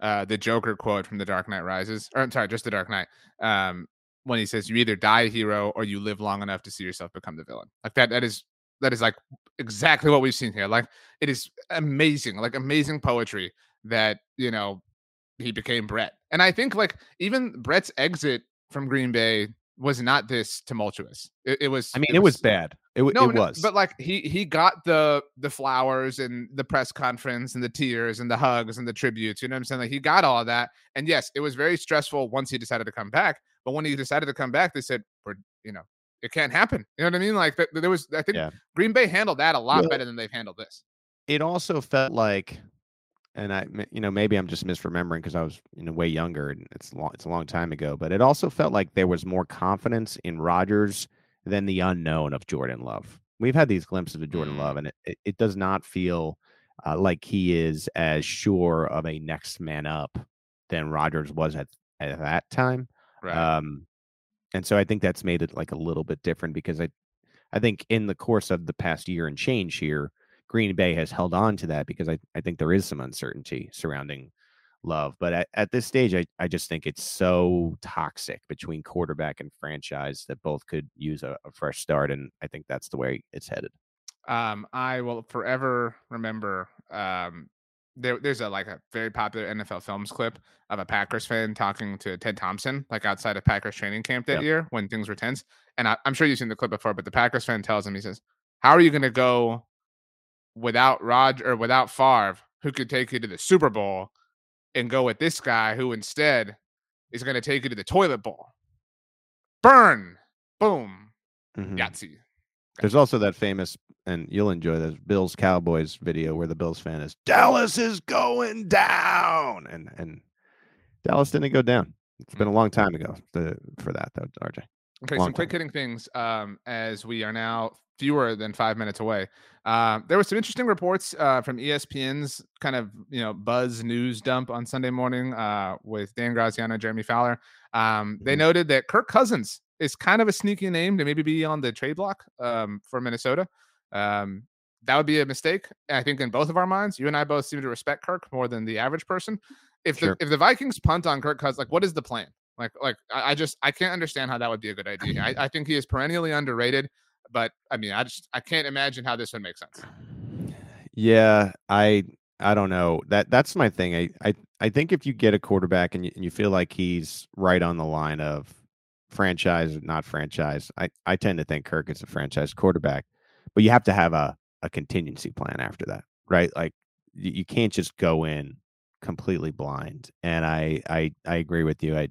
uh the joker quote from the dark knight rises or i'm sorry just the dark knight um when he says you either die a hero or you live long enough to see yourself become the villain. Like that that is that is like exactly what we've seen here. Like it is amazing like amazing poetry that you know he became brett. And i think like even brett's exit from green bay was not this tumultuous it, it was I mean, it, was, bad. It, w- no, it no, was. but like he he got the the flowers and the press conference and the tears and the hugs and the tributes. You know what I'm saying? Like he got all that. And yes, it was very stressful once he decided to come back. But when he decided to come back, they said, "We're you know, it can't happen." You know what I mean? Like there was, I think Yeah. Green Bay handled that a lot Well- better than they've handled this. it also felt like and I, you know maybe i'm just misremembering because i was you know way younger and it's long it's a long time ago but it also felt like there was more confidence in Rodgers than the unknown of jordan love we've had these glimpses of jordan Mm. love and it, it, it does not feel uh, like he is as sure of a next man up than Rodgers was at, at that time Right. um, and so I think that's made it like a little bit different because I, I think in the course of the past year and change here, Green Bay has held on to that because I, I think there is some uncertainty surrounding love. But at, at this stage, I, I just think it's so toxic between quarterback and franchise that both could use a, a fresh start. And I think that's the way it's headed. um, I will forever remember. Um, there, there's a like a very popular NFL Films clip of a Packers fan talking to Ted Thompson, like outside of Packers training camp that Yep. year when things were tense. And I, I'm sure you've seen the clip before, but the Packers fan tells him, he says, "How are you going to go without Rod or without Favre, who could take you to the Super Bowl, and go with this guy who instead is going to take you to the toilet bowl? Burn, boom, Mhm. Yahtzee." There's also that famous, and you'll enjoy this Bills Cowboys video where the Bills fan is Dallas is going down, and and Dallas didn't go down. It's been a long time ago for that though, RJ. Okay, Long some quick hitting things um, as we are now fewer than five minutes away. Um, there were some interesting reports uh, from ESPN's kind of you know buzz news dump on Sunday morning uh, with Dan Graziano, Jeremy Fowler. Um, They Mhm. noted that Kirk Cousins is kind of a sneaky name to maybe be on the trade block um, for Minnesota. Um, that would be a mistake. I think in both of our minds, you and I both seem to respect Kirk more than the average person. If Sure. the if the Vikings punt on Kirk Cousins, like what is the plan? Like like I, just I can't understand how that would be a good idea. I, I think he is perennially underrated, but I mean I just I can't imagine how this would make sense. Yeah, I I don't know. That that's my thing. I I, I think if you get a quarterback and you, and you feel like he's right on the line of franchise, not franchise, I, I tend to think Kirk is a franchise quarterback. But you have to have a, a contingency plan after that, right? Like you, you can't just go in completely blind. And I I I agree with you. I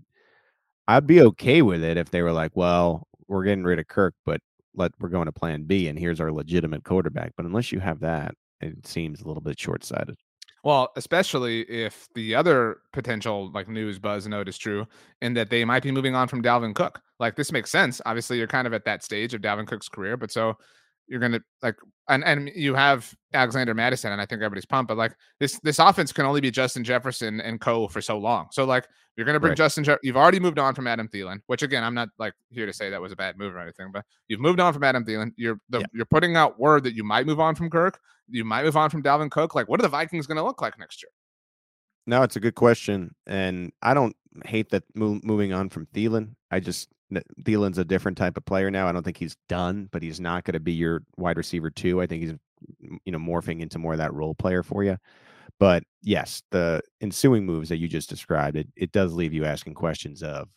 I'd be okay with it if they were like, well, we're getting rid of Kirk, but let we're going to plan B and here's our legitimate quarterback. But unless you have that, it seems a little bit short sighted. Well, especially if the other potential like news buzz note is true, in that they might be moving on from Dalvin Cook. Like this makes sense. Obviously, you're kind of at that stage of Dalvin Cook's career, but so you're gonna like and and you have Alexander Mattison and I think everybody's pumped. But like this this offense can only be Justin Jefferson and Co for so long. So like you're gonna bring right. Justin. Je- you've already moved on from Adam Thielen, which again I'm not like here to say that was a bad move or anything, but you've moved on from Adam Thielen. You're the, yeah. you're putting out word that you might move on from Kirk. You might move on from Dalvin Cook. Like what are the Vikings gonna look like next year? No, it's a good question, and I don't hate that mo- moving on from Thielen. I just Thielen's a different type of player now. I don't think he's done, but he's not going to be your wide receiver too. I think he's you know morphing into more of that role player for you. But yes, the ensuing moves that you just described, it it does leave you asking questions of,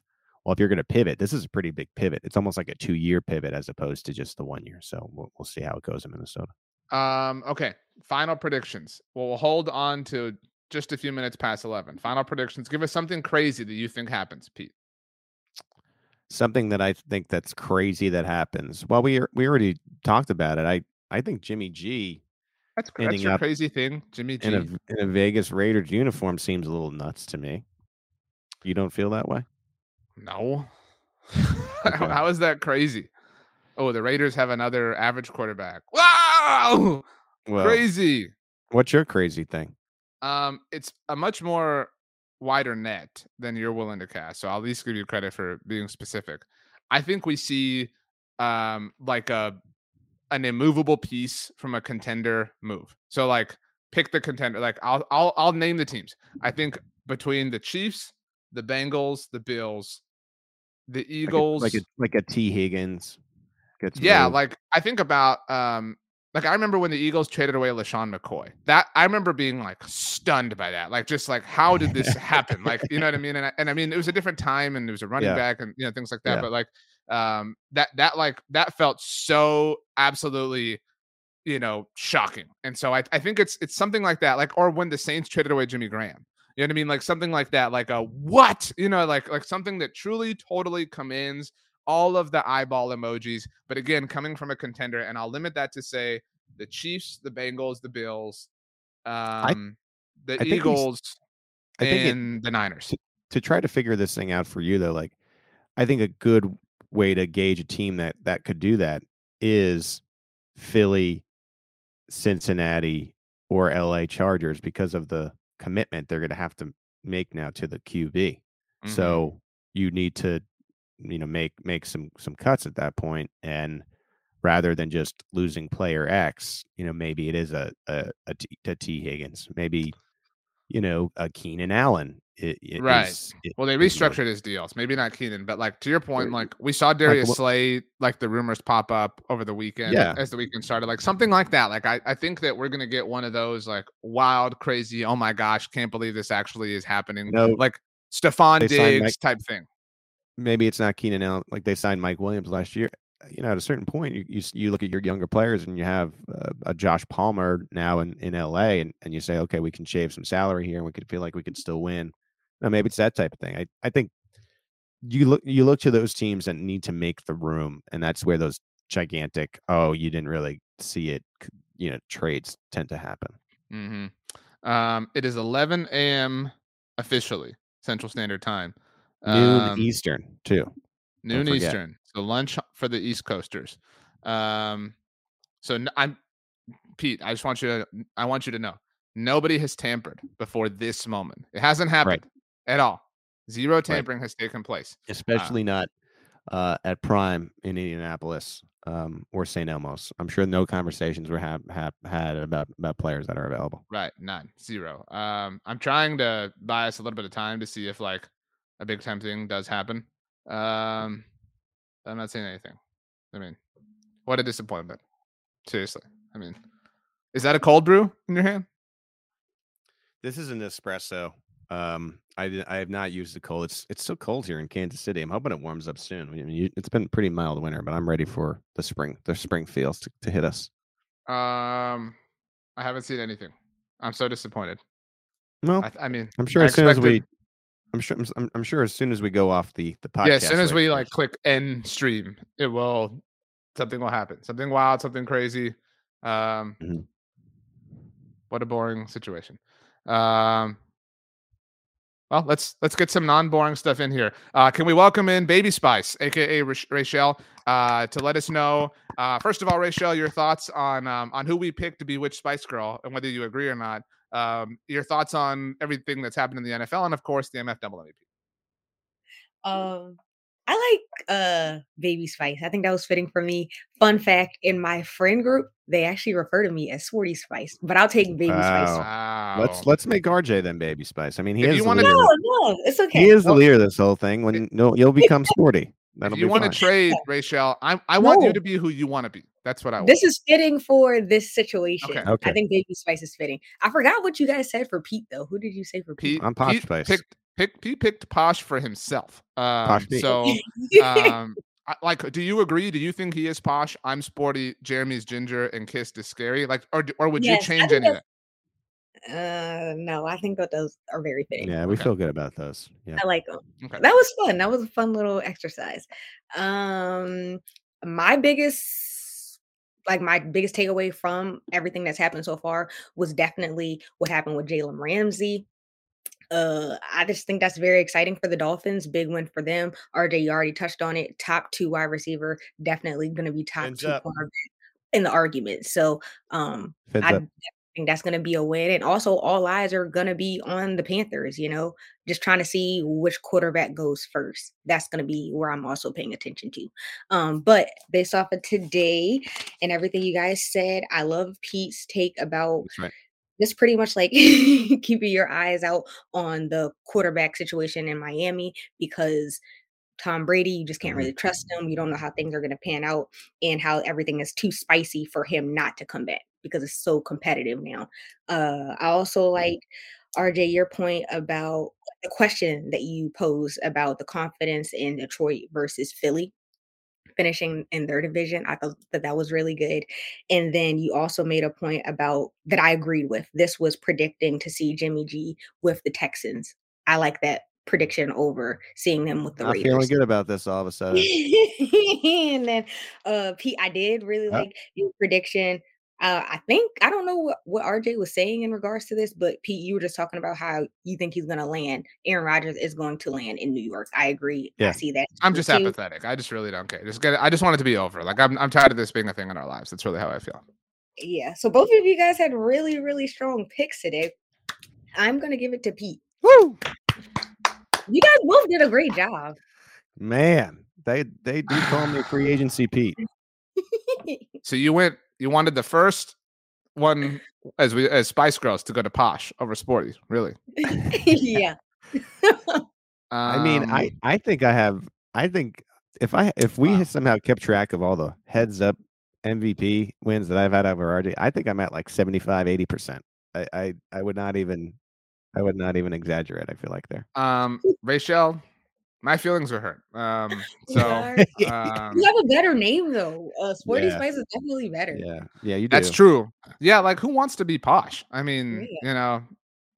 well, if you're going to pivot, this is a pretty big pivot. It's almost like a two year pivot as opposed to just the one year. So we'll, we'll see how it goes in Minnesota. Um. Okay. Final predictions. Well, we'll hold on to just a few minutes past eleven. Final predictions. Give us something crazy that you think happens, Pete something that I think that's crazy that happens. Well, we we already talked about it. I I think Jimmy G. That's, that's your crazy thing, Jimmy G. In a, in a Vegas Raiders uniform seems a little nuts to me. You don't feel that way? No. [laughs] okay. How is that crazy? Oh, the Raiders have another average quarterback. Wow! Well, crazy. What's your crazy thing? Um, it's a much more wider net than you're willing to cast. So I'll at least give you credit for being specific. I think we see um like a an immovable piece from a contender move. So like pick the contender. Like I'll I'll I'll name the teams. I think between the Chiefs, the Bengals, the Bills, the Eagles, like a, like a, like a Tee Higgins. yeah, moved. like I think about um like I remember when the Eagles traded away LeSean McCoy. That I remember being like stunned by that. Like just like how did this [laughs] happen? Like you know what I mean? And I, and I mean it was a different time and it was a running yeah. back and you know things like that. Yeah. But like um that that like that felt so absolutely you know shocking. And so I I think it's it's something like that. Like or when the Saints traded away Jimmy Graham. You know what I mean? Like something like that. Like a what? You know, like like something that truly totally commands all of the eyeball emojis. But again, coming from a contender, and I'll limit that to say the Chiefs, the Bengals, the Bills, um, I, the I Eagles, and it, the Niners. To, to try to figure this thing out for you, though, like I think a good way to gauge a team that that could do that is Philly, Cincinnati, or LA Chargers because of the commitment they're going to have to make now to the QB. Mm-hmm. So you need to you know make make some some cuts at that point and rather than just losing player X, you know, maybe it is a a, a, T, a Tee Higgins, maybe you know a Keenan Allen. It, it right. Is, it, well, they restructured his deals. Maybe not Keenan, but like to your point, like we saw Darius like, Slay, like the rumors pop up over the weekend yeah. as the weekend started, like something like that. Like I, I think that we're gonna get one of those like wild, crazy, oh my gosh, can't believe this actually is happening. No, like Stefon Diggs type thing maybe it's not Keenan Allen. Like they signed Mike Williams last year. You know, at a certain point, you you, you look at your younger players and you have uh, a Josh Palmer now in, in LA, and, and you say, okay, we can shave some salary here, and we could feel like we could still win. Now, maybe it's that type of thing. I, I think you look you look to those teams that need to make the room, and that's where those gigantic oh you didn't really see it you know trades tend to happen. Mm-hmm. Um, it is 11 a.m. officially Central Standard Time. Noon um, Eastern too. Noon Eastern. So lunch for the East Coasters. Um, so I'm Pete. I just want you to I want you to know nobody has tampered before this moment. It hasn't happened right. at all. Zero tampering right. has taken place. Uh Especially uh, not uh, at Prime in Indianapolis um, or St. Elmo's. I'm sure no conversations were have, have had about about players that are available. Right, none, zero. Um, I'm trying to buy us a little bit of time to see if like a big time thing does happen. Um, I'm not saying anything. I mean, what a disappointment. Seriously. I mean, is that a cold brew in your hand? This is an espresso. Um, I I have not used the cold. It's it's so cold here in Kansas City. I'm hoping it warms up soon. I mean, you, it's been pretty mild winter, but I'm ready for the spring the spring feels to, to hit us. Um, I haven't seen anything. I'm so disappointed. Well, I, I mean, I'm sure as soon as we I'm sure. I'm, I'm, sure as soon as we go off the the podcast. Yeah, as soon as we like click end stream, it will something will happen. Something wild, something crazy. Um, mm-hmm. what a boring situation. Um, Well, let's let's get some non-boring stuff in here. Uh, can we welcome in Baby Spice, aka Rachel, uh, to let us know? Uh, first of all, Rachel, your thoughts on um, on who we picked to be which Spice Girl, and whether you agree or not. Um, your thoughts on everything that's happened in the NFL, and of course the MF Double MVP. Um, I like uh Baby Spice. I think that was fitting for me. Fun fact: in my friend group, they actually refer to me as Sporty Spice, but I'll take Baby Spice. Wow. Let's let's make RJ then Baby Spice. I mean, he If is you the wanna- leader. No, no, it's okay. He is the leader of this whole thing. When no, you'll become sporty. That'll if you be want to fine. trade, Rachel, I I want you to be who you want to be. That's what I want. This is fitting for this situation. Okay. Okay. I think Baby Spice is fitting. I forgot what you guys said for Pete though. Who did you say for Pete? Pete, I'm Posh Pete Spice. picked pick, Pete picked Posh for himself. Um, Posh so [laughs] um I- like do you agree do you think he is posh i'm sporty jeremy's ginger and kissed is scary like or, or would Yes, you change think any of that uh, no, I think that those are very fitting. Yeah, we Okay. feel good about those. Yeah. I like them. okay That was fun. That was a fun little exercise. Um, my biggest, like my biggest takeaway from everything that's happened so far was definitely what happened with Jalen Ramsey. Uh, I just think that's very exciting for the Dolphins. Big win for them. RJ, you already touched on it. Top two wide receiver, definitely going to be top Fins two in the argument. So, um, Fins I up. Think that's going to be a win. And also, all eyes are going to be on the Panthers, you know, just trying to see which quarterback goes first. That's going to be where I'm also paying attention to. Um, but based off of today and everything you guys said, I love Pete's take about just pretty much like [laughs] keeping your eyes out on the quarterback situation in Miami because Tom Brady, you just can't Mhm. really trust him. You don't know how things are going to pan out and how everything is too spicy for him not to come back because it's so competitive now. Uh, I also like RJ your point about the question that you posed about the confidence in Detroit versus Philly finishing in their division. I thought that that was really good. And then you also made a point about that I agreed with. This was predicting to see Jimmy G with the Texans. I like that prediction over seeing them with the Not Raiders. feeling good about this all of a [laughs] sudden. and then uh Pete, I did really Yep. like your prediction. Uh, I think I don't know what, what RJ was saying in regards to this, but Pete, you were just talking about how you think he's gonna land. Aaron Rodgers is going to land in New York. I agree. I see that. i'm too. just apathetic i just really don't care just get it i just want it to be over like i'm, I'm tired of this being a thing in our lives that's really how i feel Yeah. So both of you guys had really, really strong picks today. I'm gonna give it to Pete. Woo! You guys both did a great job. Man, they they do call me free agency Pete. [laughs] so you went you wanted the first one [laughs] as we as spice girls to go to posh over sporty really [laughs] [laughs] yeah. I mean, I Um, I think I have. I think if I if we Wow. somehow kept track of all the heads up MVP wins that I've had over RJ, I think I'm at like 75, 80 percent. I, I I would not even I would not even exaggerate. I feel like there. um rachel my feelings were hurt um [laughs] so [laughs] um, you have a better name though. Uh Sporty Yeah. Spice is definitely better. Yeah, yeah, you do. That's true. Yeah, like who wants to be posh? I mean, Yeah. you know,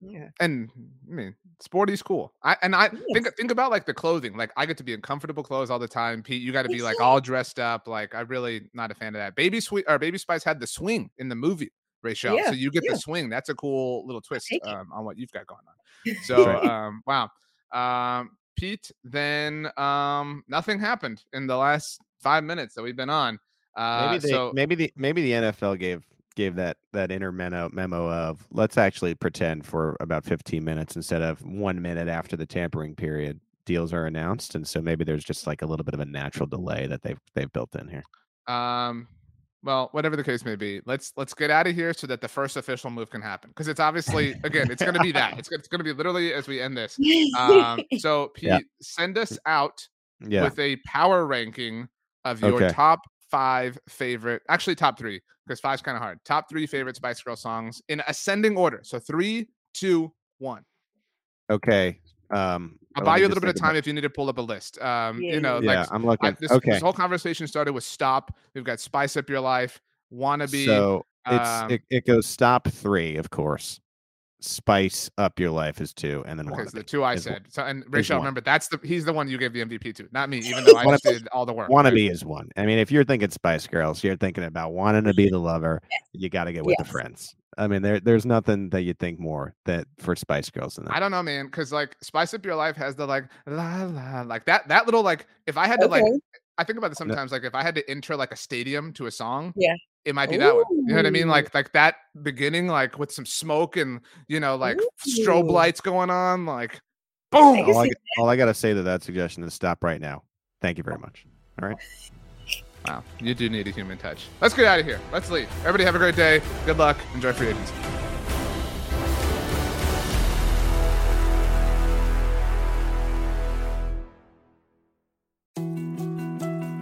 Yeah. and I mean, sporty's cool. I and I think Yes. think about like the clothing. Like I get to be in comfortable clothes all the time. Pete, you got to be like all dressed up. Like I'm really not a fan of that. Baby sweet or Baby Spice had the swing in the movie. Rachel, Yeah, so you get yeah. the swing. That's a cool little twist um, on what you've got going on. [laughs] So, um, wow, um, Pete. Then um, nothing happened in the last five minutes that we've been on. Uh, maybe they, so maybe the maybe the NFL gave gave that that inner memo memo of let's actually pretend for about 15 minutes instead of one minute after the tampering period deals are announced, and so maybe there's just like a little bit of a natural delay that they've they've built in here. Um, well, whatever the case may be, let's let's get out of here so that the first official move can happen. Because it's obviously again, it's going to be that. [laughs] It's, it's going to be literally as we end this. [laughs] Um, so Pete, Yeah. send us out Yeah, with a power ranking of your Okay. top five favorite, actually top three, because five's kind of hard. Top three favorite Spice Girl songs in ascending order. So three, two, one. okay. Um, I'll buy you a little bit of about- time if you need to pull up a list. Um, Yeah, you know, Yeah, like I'm I, looking. this, okay, this whole conversation started with stop. We've got spice up your life, wannabe. so it's um, it, it goes stop three, of course. Spice up your life is two, and then Okay, wannabe. so the two I is one- said. So and Rachel, remember that's the he's the one you gave the MVP to, not me. Even though I just Wannabe- did all the work. Wannabe is one. I mean, if you're thinking Spice Girls, you're thinking about wanting to be the lover. You got to get with the friends. I mean, there there's nothing that you think more that for Spice Girls than that. I don't know, man, because like Spice Up Your Life has the like la la like that that little like if I had to like Okay. I think about this sometimes like if I had to enter like a stadium to a song, Yeah. it might be that one. You know what I mean? Like like that beginning, like with some smoke and you know, like strobe lights going on, like boom. all, I, all I got to say to that suggestion is stop right now. Thank you very much. All right. Wow, you do need a human touch. Let's get out of here. Let's leave. Everybody have a great day. Good luck. Enjoy free agency.